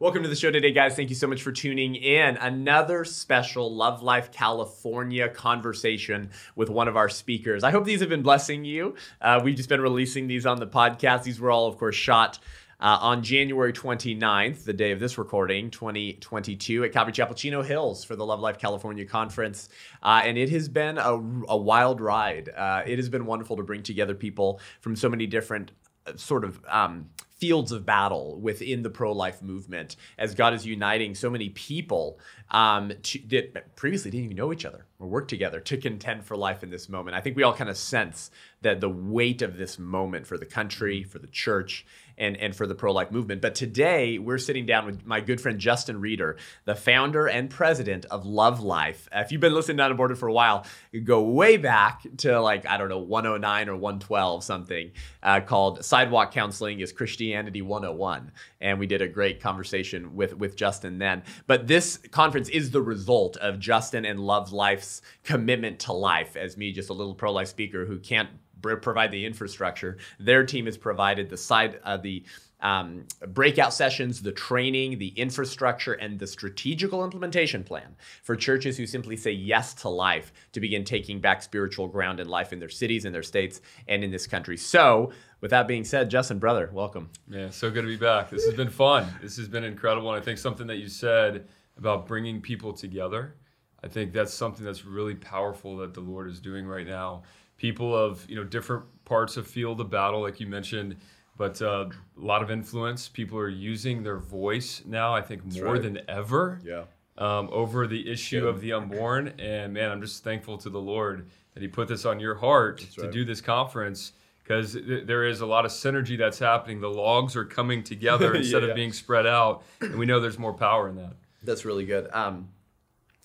Welcome to the show today, guys. Thank you so much for tuning in. Another special Love Life California conversation with one of our speakers. I hope these have been blessing you. Uh, we've just been releasing these on the podcast. These were all, of course, shot. Uh, on January 29th, the day of this recording, 2022, at Calvary Chapel Chino Hills for the Love Life California Conference. Uh, and it has been a, a wild ride. Uh, it has been wonderful to bring together people from so many different uh, sort of um, fields of battle within the pro-life movement as God is uniting so many people um, to, that previously didn't even know each other or work together to contend for life in this moment. I think we all kind of sense that the weight of this moment for the country, for the church, and, and for the pro life movement. But today, we're sitting down with my good friend Justin Reeder, the founder and president of Love Life. If you've been listening to Unaborted for a while, you go way back to like, I don't know, 109 or 112, something uh, called Sidewalk Counseling is Christianity 101. And we did a great conversation with, with Justin then. But this conference is the result of Justin and Love Life's commitment to life, as me, just a little pro life speaker who can't provide the infrastructure. Their team has provided the side, uh, the um, breakout sessions, the training, the infrastructure, and the strategical implementation plan for churches who simply say yes to life to begin taking back spiritual ground in life in their cities, in their states, and in this country. So, with that being said, Justin, brother, welcome. Yeah, so good to be back. This has been fun. This has been incredible. And I think something that you said about bringing people together, I think that's something that's really powerful that the Lord is doing right now people of you know different parts of field of battle, like you mentioned, but uh, a lot of influence. People are using their voice now. I think more right. than ever. Yeah. Um, over the issue yeah. of the unborn, and man, I'm just thankful to the Lord that He put this on your heart to do this conference because th- there is a lot of synergy that's happening. The logs are coming together instead yeah, of being spread out, and we know there's more power in that. That's really good. Um,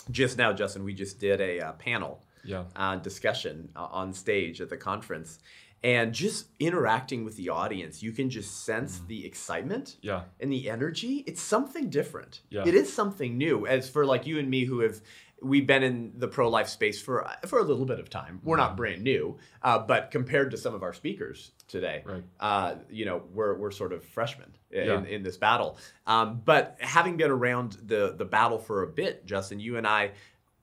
just now, Justin, we just did a uh, panel yeah. uh, discussion uh, on stage at the conference and just interacting with the audience you can just sense mm. the excitement yeah. and the energy it's something different yeah. it is something new as for like you and me who have we've been in the pro life space for for a little bit of time we're not mm-hmm. brand new uh, but compared to some of our speakers today right. uh, you know we're, we're sort of freshmen in, yeah. in this battle um, but having been around the the battle for a bit justin you and i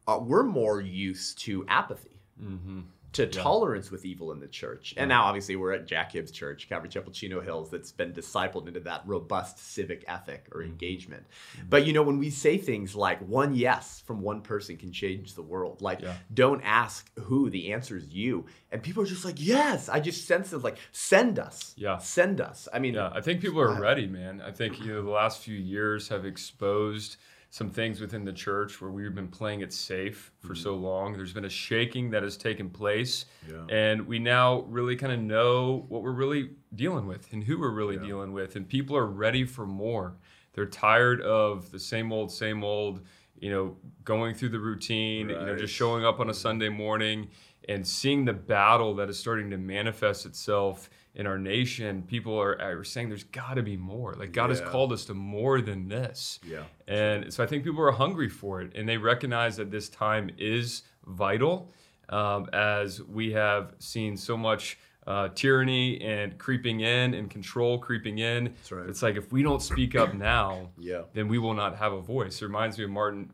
uh, we're more used to apathy. Mm-hmm. To yeah. tolerance with evil in the church. And now, obviously, we're at Jack Hibbs Church, Calvary Chapel Chino Hills, that's been discipled into that robust civic ethic or mm-hmm. engagement. Mm-hmm. But, you know, when we say things like one yes from one person can change the world, like yeah. don't ask who, the answer is you. And people are just like, yes, I just sense it like, send us. Yeah. Send us. I mean, yeah, I think people are ready, man. I think, you know, the last few years have exposed some things within the church where we've been playing it safe for mm-hmm. so long. There's been a shaking that has taken place, yeah. and we now really kind of know what we're really dealing with and who we're really yeah. dealing with, and people are ready for more. They're tired of the same old, same old. You know, going through the routine. Right. You know, just showing up on a Sunday morning and seeing the battle that is starting to manifest itself in our nation, people are, are saying there's got to be more. Like God yeah. has called us to more than this. Yeah. And so I think people are hungry for it, and they recognize that this time is vital, um, as we have seen so much. Uh, tyranny and creeping in and control creeping in. Right. It's like if we don't speak up now, yeah. then we will not have a voice. It reminds me of Martin,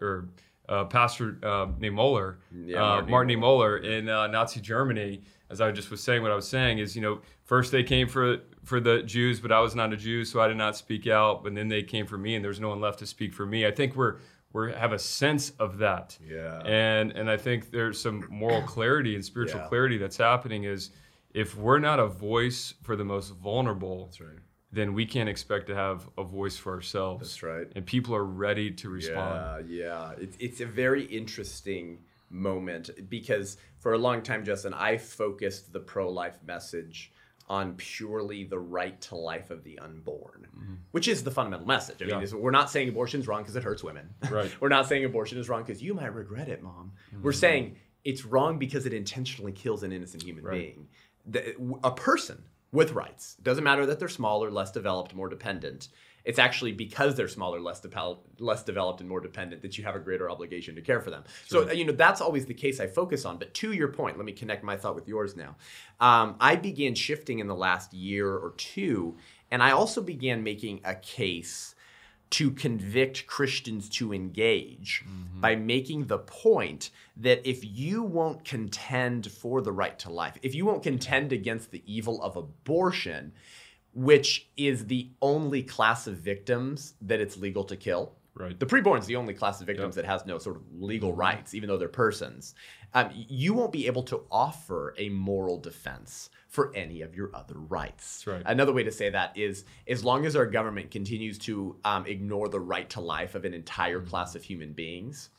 or uh, Pastor uh, Niemöller, yeah, uh, Martin Niemöller in uh, Nazi Germany as I just was saying, what I was saying is, you know, first they came for for the Jews, but I was not a Jew, so I did not speak out. But then they came for me, and there was no one left to speak for me. I think we're we have a sense of that, yeah. And and I think there's some moral clarity and spiritual yeah. clarity that's happening. Is if we're not a voice for the most vulnerable, that's right. Then we can't expect to have a voice for ourselves. That's right. And people are ready to respond. Yeah, yeah. It's it's a very interesting moment because for a long time, Justin, I focused the pro life message on purely the right to life of the unborn, mm-hmm. which is the fundamental message. I yeah. mean, we're not saying abortion is wrong because it hurts women. Right. we're not saying abortion is wrong because you might regret it, mom. Mm-hmm. We're saying it's wrong because it intentionally kills an innocent human right. being. The, a person with rights. It doesn't matter that they're smaller, less developed, more dependent it's actually because they're smaller, less, de- less developed, and more dependent that you have a greater obligation to care for them. Sure. So, you know, that's always the case I focus on. But to your point, let me connect my thought with yours now. Um, I began shifting in the last year or two, and I also began making a case to convict Christians to engage mm-hmm. by making the point that if you won't contend for the right to life, if you won't contend against the evil of abortion, which is the only class of victims that it's legal to kill. Right. The preborn's the only class of victims that has no sort of legal rights, even though they're persons. Um, you won't be able to offer a moral defense for any of your other rights. Right. Another way to say that is as long as our government continues to um, ignore the right to life of an entire class of human beings,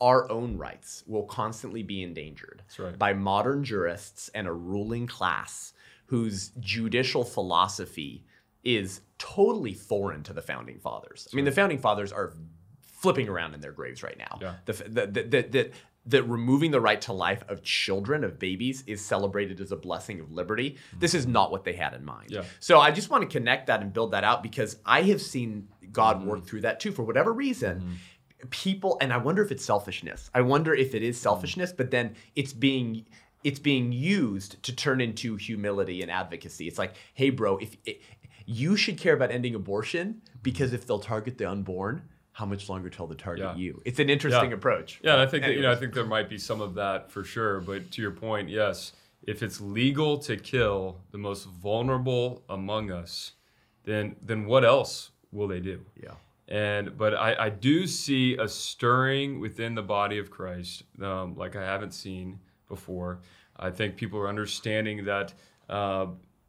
our own rights will constantly be endangered right. by modern jurists and a ruling class whose judicial philosophy is totally foreign to the founding fathers. I mean, the founding fathers are flipping around in their graves right now. Yeah. The, the, the, the, the, that removing the right to life of children, of babies, is celebrated as a blessing of liberty. This is not what they had in mind. Yeah. So I just want to connect that and build that out because I have seen God Mm-hmm. work through that too. For whatever reason, people, and I wonder if it's selfishness. I wonder if it is Mm-hmm. selfishness, but then it's being it's being used to turn into humility and advocacy. It's like, hey, bro, if you should care about ending abortion because if they'll target the unborn, how much longer till they target Yeah. you? It's an interesting Yeah. approach. Yeah, and I think that, you know I think there might be some of that for sure. But to your point, yes, if it's legal to kill the most vulnerable among us, then then what else will they do? yeah. And but I, I do see a stirring within the body of Christ, um, like I haven't seen before. I think people are understanding that uh,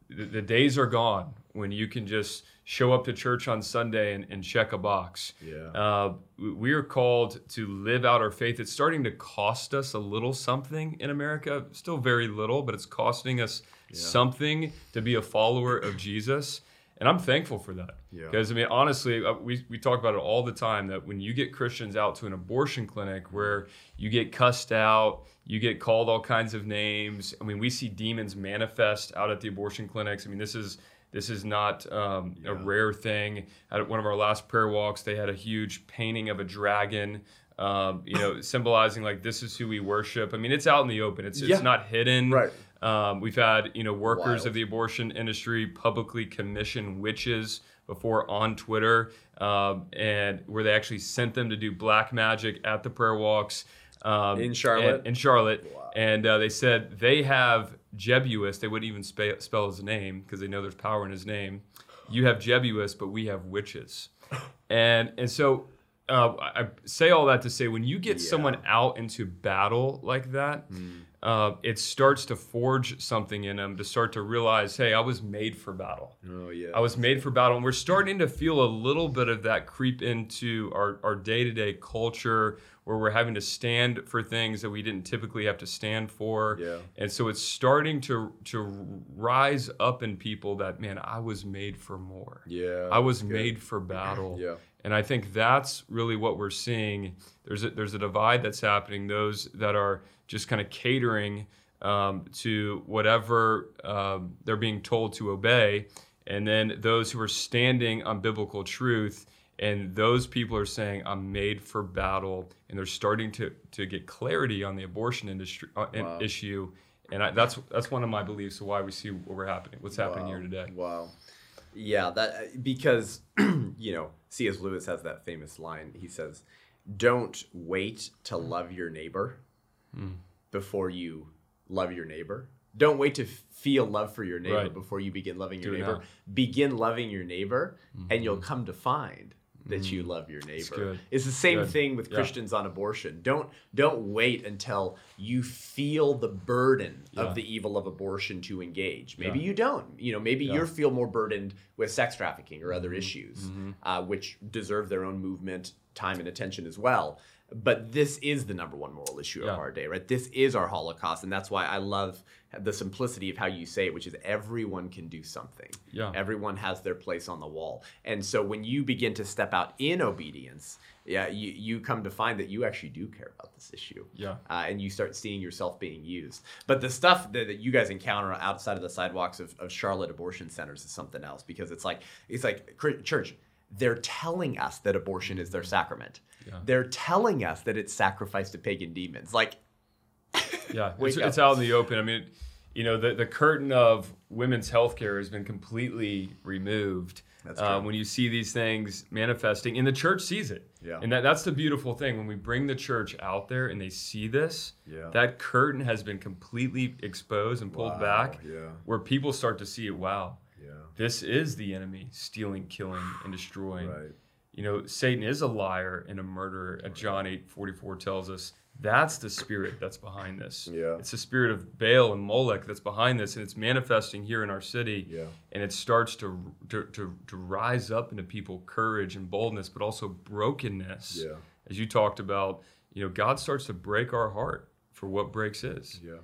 the, the days are gone when you can just show up to church on Sunday and, and check a box. Yeah. Uh, we- are called to live out our faith. It's starting to cost us a little something in America. Still very little, but it's costing us something to be a follower of Jesus. And I'm thankful for that. Yeah. Because, I mean, honestly, uh, we, we talk about it all the time that when you get Christians out to an abortion clinic where you get cussed out, you get called all kinds of names. I mean, we see demons manifest out at the abortion clinics. I mean, this is this is not um, a rare thing. At one of our last prayer walks, they had a huge painting of a dragon, um, you know, symbolizing like this is who we worship. I mean, it's out in the open. It's Yeah. it's not hidden. Right. Um, we've had you know workers Wild. of the abortion industry publicly commission witches before on Twitter, um, and where they actually sent them to do black magic at the prayer walks um, In Charlotte? and- in Charlotte, and uh, they said they have Jebus. They wouldn't even spe- spell his name because they know there's power in his name. You have Jebus, but we have witches, and and so. Uh, I say all that to say when you get Yeah. someone out into battle like that, uh, it starts to forge something in them to start to realize, hey, I was made for battle. Oh yeah. I was made for battle. And we're starting to feel a little bit of that creep into our, our day-to-day culture where we're having to stand for things that we didn't typically have to stand for. Yeah. And so it's starting to to rise up in people that, man, I was made for more. Yeah. I was good. made for battle. Yeah. And I think that's really what we're seeing. There's a, there's a divide that's happening. Those that are just kind of catering um, to whatever um, they're being told to obey, and then those who are standing on biblical truth. And those people are saying, "I'm made for battle," and they're starting to to get clarity on the abortion industry uh, Wow. issue. And I, that's that's one of my beliefs of why we see what we're happening, what's happening Wow. here today. Wow. Yeah, that because you know C.S. Lewis has that famous line. He says, "Don't wait to love your neighbor before you love your neighbor. Don't wait to feel love for your neighbor Right. before you begin loving your Do neighbor. Begin loving your neighbor, and you'll come to find." That you love your neighbor. It's the same Good. thing with Yeah. Christians on abortion. Don't don't wait until you feel the burden Yeah. of the evil of abortion to engage. Maybe Yeah. you don't. You know, maybe. Mm-hmm. you feel more burdened with sex trafficking or other issues, uh, which deserve their own movement, time, and attention as well. But this is the number one moral issue Yeah. of our day, right? This is our Holocaust, and that's why I love the simplicity of how you say it, which is everyone can do something. Yeah. Everyone has their place on the wall, and so when you begin to step out in obedience, yeah, you you come to find that you actually do care about this issue Yeah. uh, and you start seeing yourself being used. But the stuff that, that you guys encounter outside of the sidewalks of, of Charlotte abortion centers is something else because it's like it's like church. They're telling us that abortion is their sacrament. Yeah. They're telling us that it's sacrificed to pagan demons. Like Yeah, it's, it's out in the open. I mean, you know, the, the curtain of women's healthcare has been completely removed. That's Uh, when you see these things manifesting, and the church sees it. Yeah. And that, that's the beautiful thing. When we bring the church out there and they see this, Yeah. that curtain has been completely exposed and pulled Wow, back, yeah. where people start to see it. Wow, Yeah. this is the enemy stealing, killing, and destroying. Right. You know, Satan is a liar and a murderer. At John eight forty four tells us that's the spirit that's behind this. Yeah. It's the spirit of Baal and Molech that's behind this, and it's manifesting here in our city. Yeah. And it starts to, to, to, to rise up into people courage and boldness, but also brokenness. Yeah. As you talked about, you know, God starts to break our heart for what breaks is. Yeah.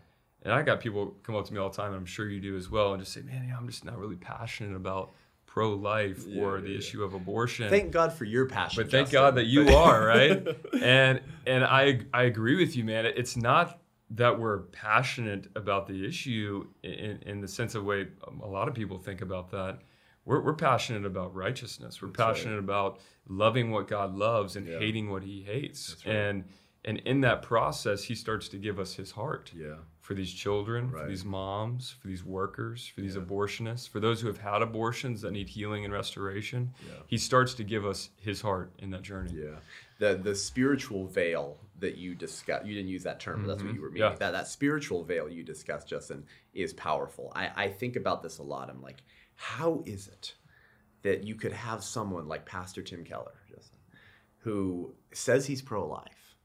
And I got people come up to me all the time, and I'm sure you do as well, and just say, "Man, yeah, I'm just not really passionate about pro-life Yeah, or the yeah. issue of abortion." Thank God for your passion. but thank Justin. God that you are right. and and I I agree with you, man. It's not that we're passionate about the issue in, in the sense of way a lot of people think about that. We're, we're passionate about righteousness. We're That's right. passionate about loving what God loves and Yeah. hating what He hates. Right. And and in that process, He starts to give us His heart Yeah. For these children, Right. for these moms, for these workers, for these Yeah. abortionists, for those who have had abortions that need healing and restoration. Yeah. He starts to give us his heart in that journey. Yeah. The the spiritual veil that you discuss you didn't use that term, but that's what you were meaning. Mm-hmm. Yeah. That that spiritual veil you discussed, Justin, is powerful. I, I think about this a lot. I'm like, how is it that you could have someone like Pastor Tim Keller, Justin, who says he's pro-life?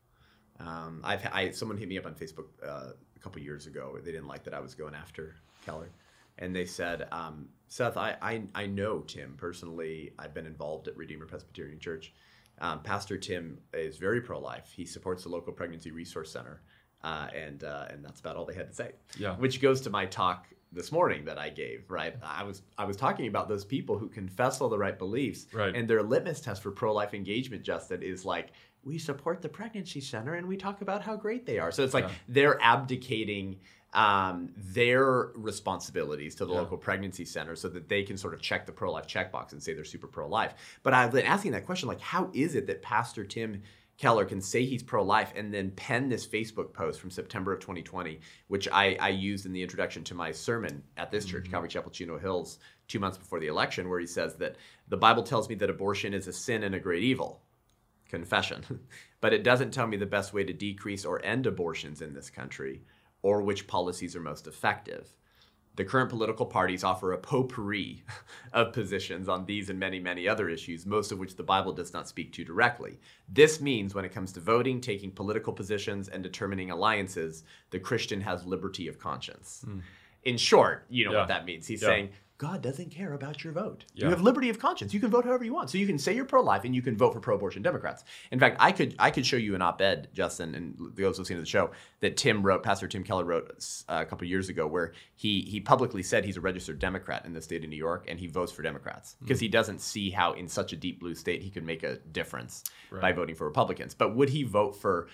Um, I've I someone hit me up on Facebook uh, couple years ago. They didn't like that I was going after Keller, and they said, um, Seth, I, I I know Tim personally. I've been involved at Redeemer Presbyterian Church. Um, Pastor Tim is very pro-life. He supports the local pregnancy resource center, uh, and uh, and that's about all they had to say. Yeah. Which goes to my talk this morning that I gave. Right, I was I was talking about those people who confess all the right beliefs, Right. and their litmus test for pro-life engagement, Justin, is like we support the pregnancy center and we talk about how great they are. So it's like Yeah. they're abdicating um, their responsibilities to the Yeah. local pregnancy center so that they can sort of check the pro-life checkbox and say they're super pro-life. But I've been asking that question, like, how is it that Pastor Tim Keller can say he's pro-life and then pen this Facebook post from September of 2020, which I, I used in the introduction to my sermon at this church, Calvary Chapel, Chino Hills, two months before the election, where he says that the Bible tells me that abortion is a sin and a great evil confession. but it doesn't tell me the best way to decrease or end abortions in this country or which policies are most effective. The current political parties offer a potpourri of positions on these and many, many other issues, most of which the Bible does not speak to directly. This means when it comes to voting, taking political positions, and determining alliances, the Christian has liberty of conscience. Hmm. In short, you know. Yeah. what that means. He's Yeah. saying, God doesn't care about your vote. Yeah. You have liberty of conscience. You can vote however you want. So you can say you're pro-life and you can vote for pro-abortion Democrats. In fact, I could I could show you an op-ed, Justin, and those listening to the show that Tim wrote, Pastor Tim Keller wrote uh, a couple years ago, where he he publicly said he's a registered Democrat in the state of New York and he votes for Democrats because he doesn't see how in such a deep blue state he could make a difference by voting for Republicans. But would he vote for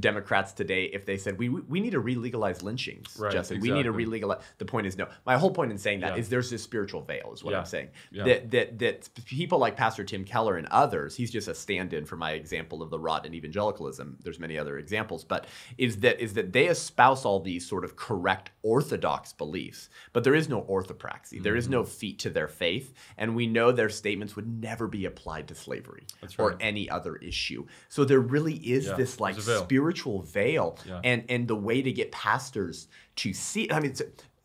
Democrats today if they said we we need to re-legalize lynchings, Right, Justin? We need to exactly. re-legalize. The point is no. My whole point in saying that is Yeah. there's this spiritual veil, is what Yeah. I'm saying. Yeah. That that that people like Pastor Tim Keller and others, he's just a stand-in for my example of the rot in evangelicalism. There's many other examples, but is that is that they espouse all these sort of correct orthodox beliefs, but there is no orthopraxy. There is no Mm-hmm. feet to their faith, and we know their statements would never be applied to slavery That's or any other issue. So there really is this like veil. Spiritual veil, Yeah. and and the way to get pastors to see. I mean,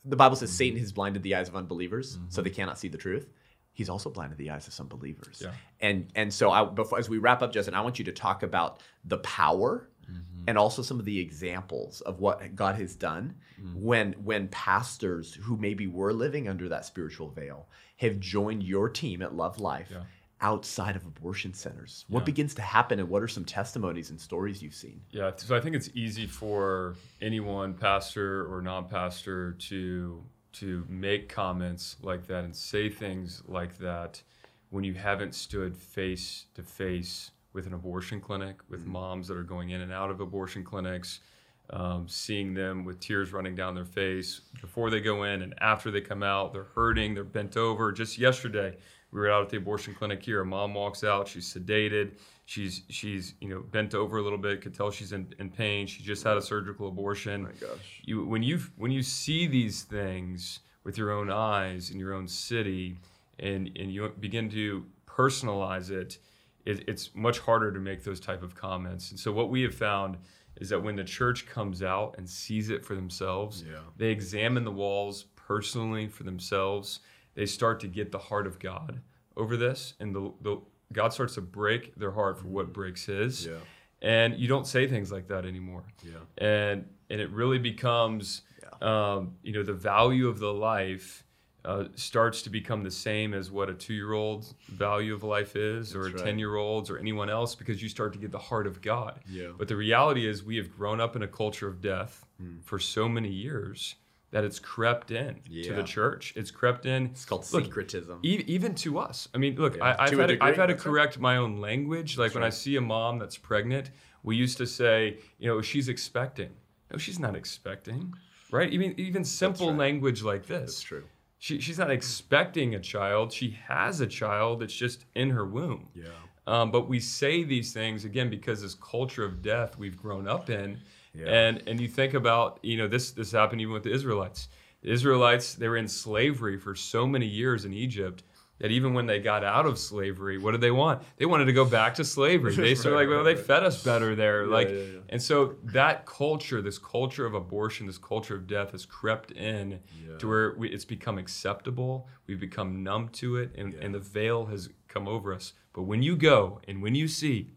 the Bible says Satan Mm-hmm. has blinded the eyes of unbelievers, so they cannot see the truth. He's also blinded the eyes of some believers. Yeah. And and so I, before as we wrap up, Justin, I want you to talk about the power Mm-hmm. and also some of the examples of what God has done Mm. when when pastors who maybe were living under that spiritual veil have joined your team at Love Life Yeah. Outside of abortion centers. What Yeah. begins to happen and what are some testimonies and stories you've seen? Yeah, so I think it's easy for anyone, pastor or non-pastor, to to make comments like that and say things like that when you haven't stood face to face with an abortion clinic, with moms that are going in and out of abortion clinics, um, seeing them with tears running down their face before they go in and after they come out. They're hurting, they're bent over. Just yesterday, we were out at the abortion clinic here. A mom walks out, she's sedated, she's she's you know bent over a little bit, could tell she's in, in pain. She just had a surgical abortion. My gosh. You when you when you see these things with your own eyes in your own city and and you begin to personalize it, it, it's much harder to make those type of comments. And so what we have found is that when the church comes out and sees it for themselves, Yeah. they examine the walls personally for themselves. They start to get the heart of God over this, and the, the God starts to break their heart for what breaks His. Yeah. And you don't say things like that anymore. Yeah. And and it really becomes, um, you know, the value of the life uh, starts to become the same as what a two-year-old's value of life is, or a ten-year-old's, or anyone else, because you start to get the heart of God. Yeah. But the reality is, we have grown up in a culture of death Hmm. for so many years that it's crept in to the church. It's crept in. It's called Look, syncretism. E- even to us. I mean, look, Yeah, I, I've, had to, degree, I've had to correct my own language. Like when I see a mom that's pregnant, we used to say, you know, she's expecting. No, she's not expecting, right? Even even simple right. language like this. That's true. She, she's not expecting a child. She has a child. It's just in her womb. Yeah. Um, but we say these things again because this culture of death we've grown up in, Yeah. and and you think about you know this this happened even with the Israelites. The Israelites they were in slavery for so many years in Egypt that even when they got out of slavery, what did they want? They wanted to go back to slavery. They started Right, like, well, they fed us better there, like, yeah, yeah. and so that culture, this culture of abortion, this culture of death, has crept in Yeah. to where we, it's become acceptable. We've become numb to it, and, and the veil has come over us. But when you go and when you see,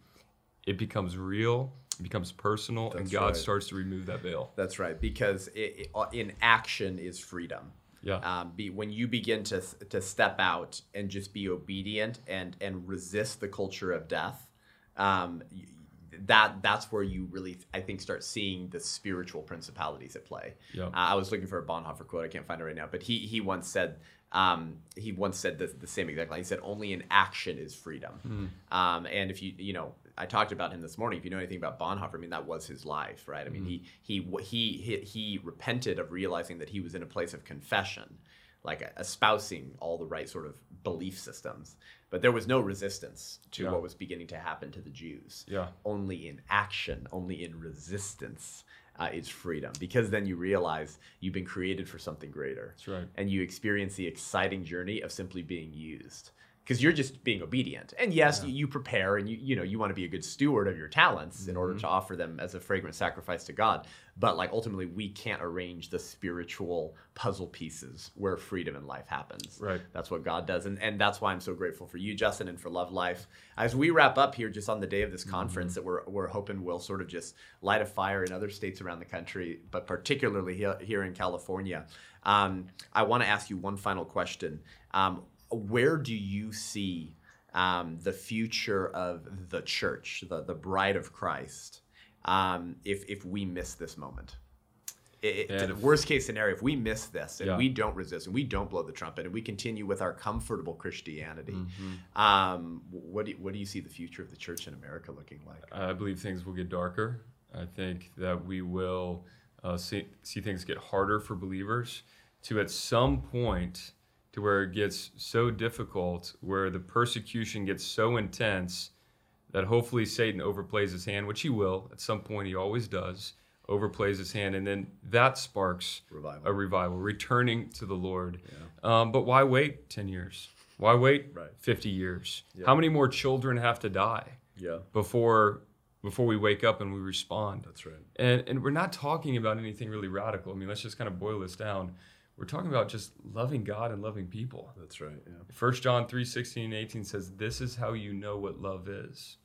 it becomes real, becomes personal, and God right. starts to remove that veil. That's right, because it, it, in action is freedom. Yeah. Um, be, when you begin to to step out and just be obedient and and resist the culture of death, um, that that's where you really I think start seeing the spiritual principalities at play. Yeah. Uh, I was looking for a Bonhoeffer quote. I can't find it right now, but he he once said um, he once said the, the same exact line. He said, "Only in action is freedom." Um, and if you you know, I talked about him this morning. If you know anything about Bonhoeffer, I mean that was his life, right? I mean he he he he he repented of realizing that he was in a place of confession, like espousing all the right sort of belief systems. But there was no resistance to Yeah. what was beginning to happen to the Jews Yeah. only in action, only in resistance uh, is freedom. Because then you realize you've been created for something greater. That's right. And you experience the exciting journey of simply being used. Because you're just being obedient. And yes, you, you prepare and you you know you want to be a good steward of your talents in order to offer them as a fragrant sacrifice to God. But like ultimately we can't arrange the spiritual puzzle pieces where freedom and life happens. Right. That's what God does. And, and that's why I'm so grateful for you, Justin, and for Love Life. As we wrap up here just on the day of this conference that we're, we're hoping will sort of just light a fire in other states around the country, but particularly here, here in California, um, I want to ask you one final question. Um, where do you see um, the future of the church, the, the bride of Christ, um, if, if we miss this moment? It, And it, if- worst case scenario, if we miss this and Yeah. we don't resist and we don't blow the trumpet and we continue with our comfortable Christianity, Mm-hmm. um, what do you, what do you see the future of the church in America looking like? I believe things will get darker. I think that we will uh, see, see things get harder for believers to at some point to where it gets so difficult, where the persecution gets so intense that hopefully Satan overplays his hand, which he will at some point. He always does overplays his hand, and then that sparks Revival. a revival, returning to the Lord. Um, but why wait ten years? Why wait Right. fifty years? Yeah. How many more children have to die? Yeah, before before we wake up and we respond. that's right. And and we're not talking about anything really radical. I mean, let's just kind of boil this down. We're talking about just loving God and loving people. That's right. Yeah. 1 John 3, 16 and 18 says, This is how you know what love is.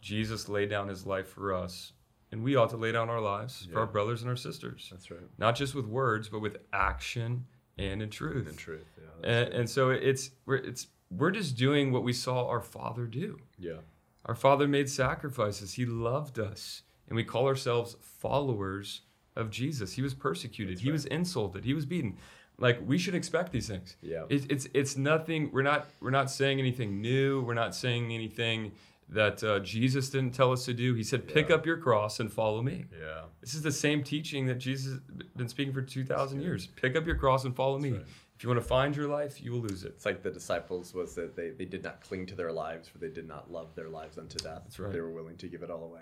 Jesus laid down his life for us, and we ought to lay down our lives for our brothers and our sisters. That's right. Not just with words, but with action and in truth. In truth. Yeah. And, right. and so it's we're it's we're just doing what we saw our father do. yeah. Our Father made sacrifices. He loved us. And we call ourselves followers of Jesus. He was persecuted. he was insulted. He was beaten. Like we should expect these things. Yeah. It's, it's it's nothing. We're not we're not saying anything new. We're not saying anything that uh, Jesus didn't tell us to do. He said, "Pick Yeah. up your cross and follow me." Yeah. This is the same teaching that Jesus has been speaking for two thousand years. Pick up your cross and follow me. right. If you want to find your life, you will lose it. It's like the disciples was that they, they did not cling to their lives, for they did not love their lives unto death. That's right. They were willing to give it all away.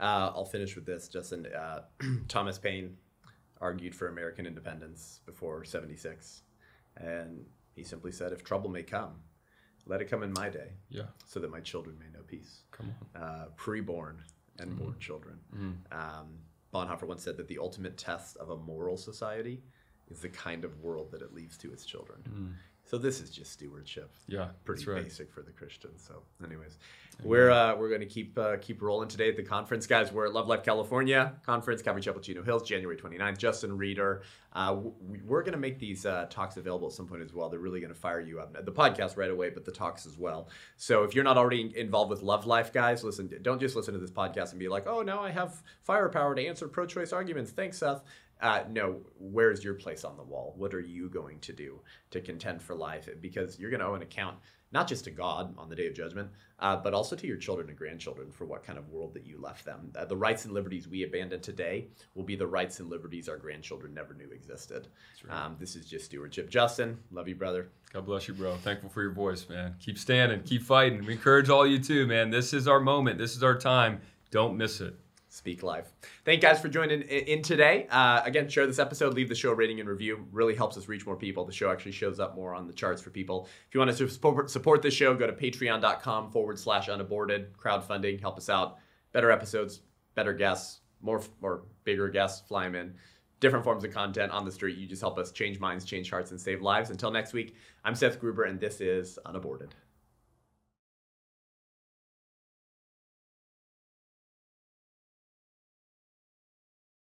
Uh, I'll finish with this, Justin. Uh, Thomas Paine argued for American independence before '76, and He simply said, If trouble may come, let it come in my day, Yeah. so that my children may know peace. Come on. Uh, preborn and born children. Um, Bonhoeffer once said that the ultimate test of a moral society is the kind of world that it leaves to its children. So this is just stewardship. Yeah. Pretty right. basic for the Christians. So, anyways, we're uh, we're going to keep uh, keep rolling today at the conference, guys. We're at Love Life California conference, Calvary Chapel, Chino Hills, January 29th. Justin Reeder. Uh, we, we're going to make these uh, talks available at some point as well. They're really going to fire you up. The podcast right away, but the talks as well. So if you're not already involved with Love Life, guys, listen. Don't just listen to this podcast and be like, oh, now I have firepower to answer pro-choice arguments. Thanks, Seth. Uh, no, where's your place on the wall? What are you going to do to contend for life? Because you're going to owe an account not just to God on the day of judgment, uh, but also to your children and grandchildren for what kind of world that you left them. Uh, the rights and liberties we abandon today will be the rights and liberties our grandchildren never knew existed. Um, this is just stewardship. Justin, love you, brother. God bless you, bro. Thankful for your voice, man. Keep standing, keep fighting. We encourage all you too, man. This is our moment. This is our time. Don't miss it. Speak Life. Thank you guys for joining in, in today. Uh, again, share this episode, leave the show rating and review. Really helps us reach more people. The show actually shows up more on the charts for people. If you want to support, support the show, go to patreon.com forward slash unaborted. Crowdfunding, help us out. Better episodes, better guests, more or bigger guests, fly them in. Different forms of content on the street. You just help us change minds, change hearts, and save lives. Until next week, I'm Seth Gruber, and this is Unaborted.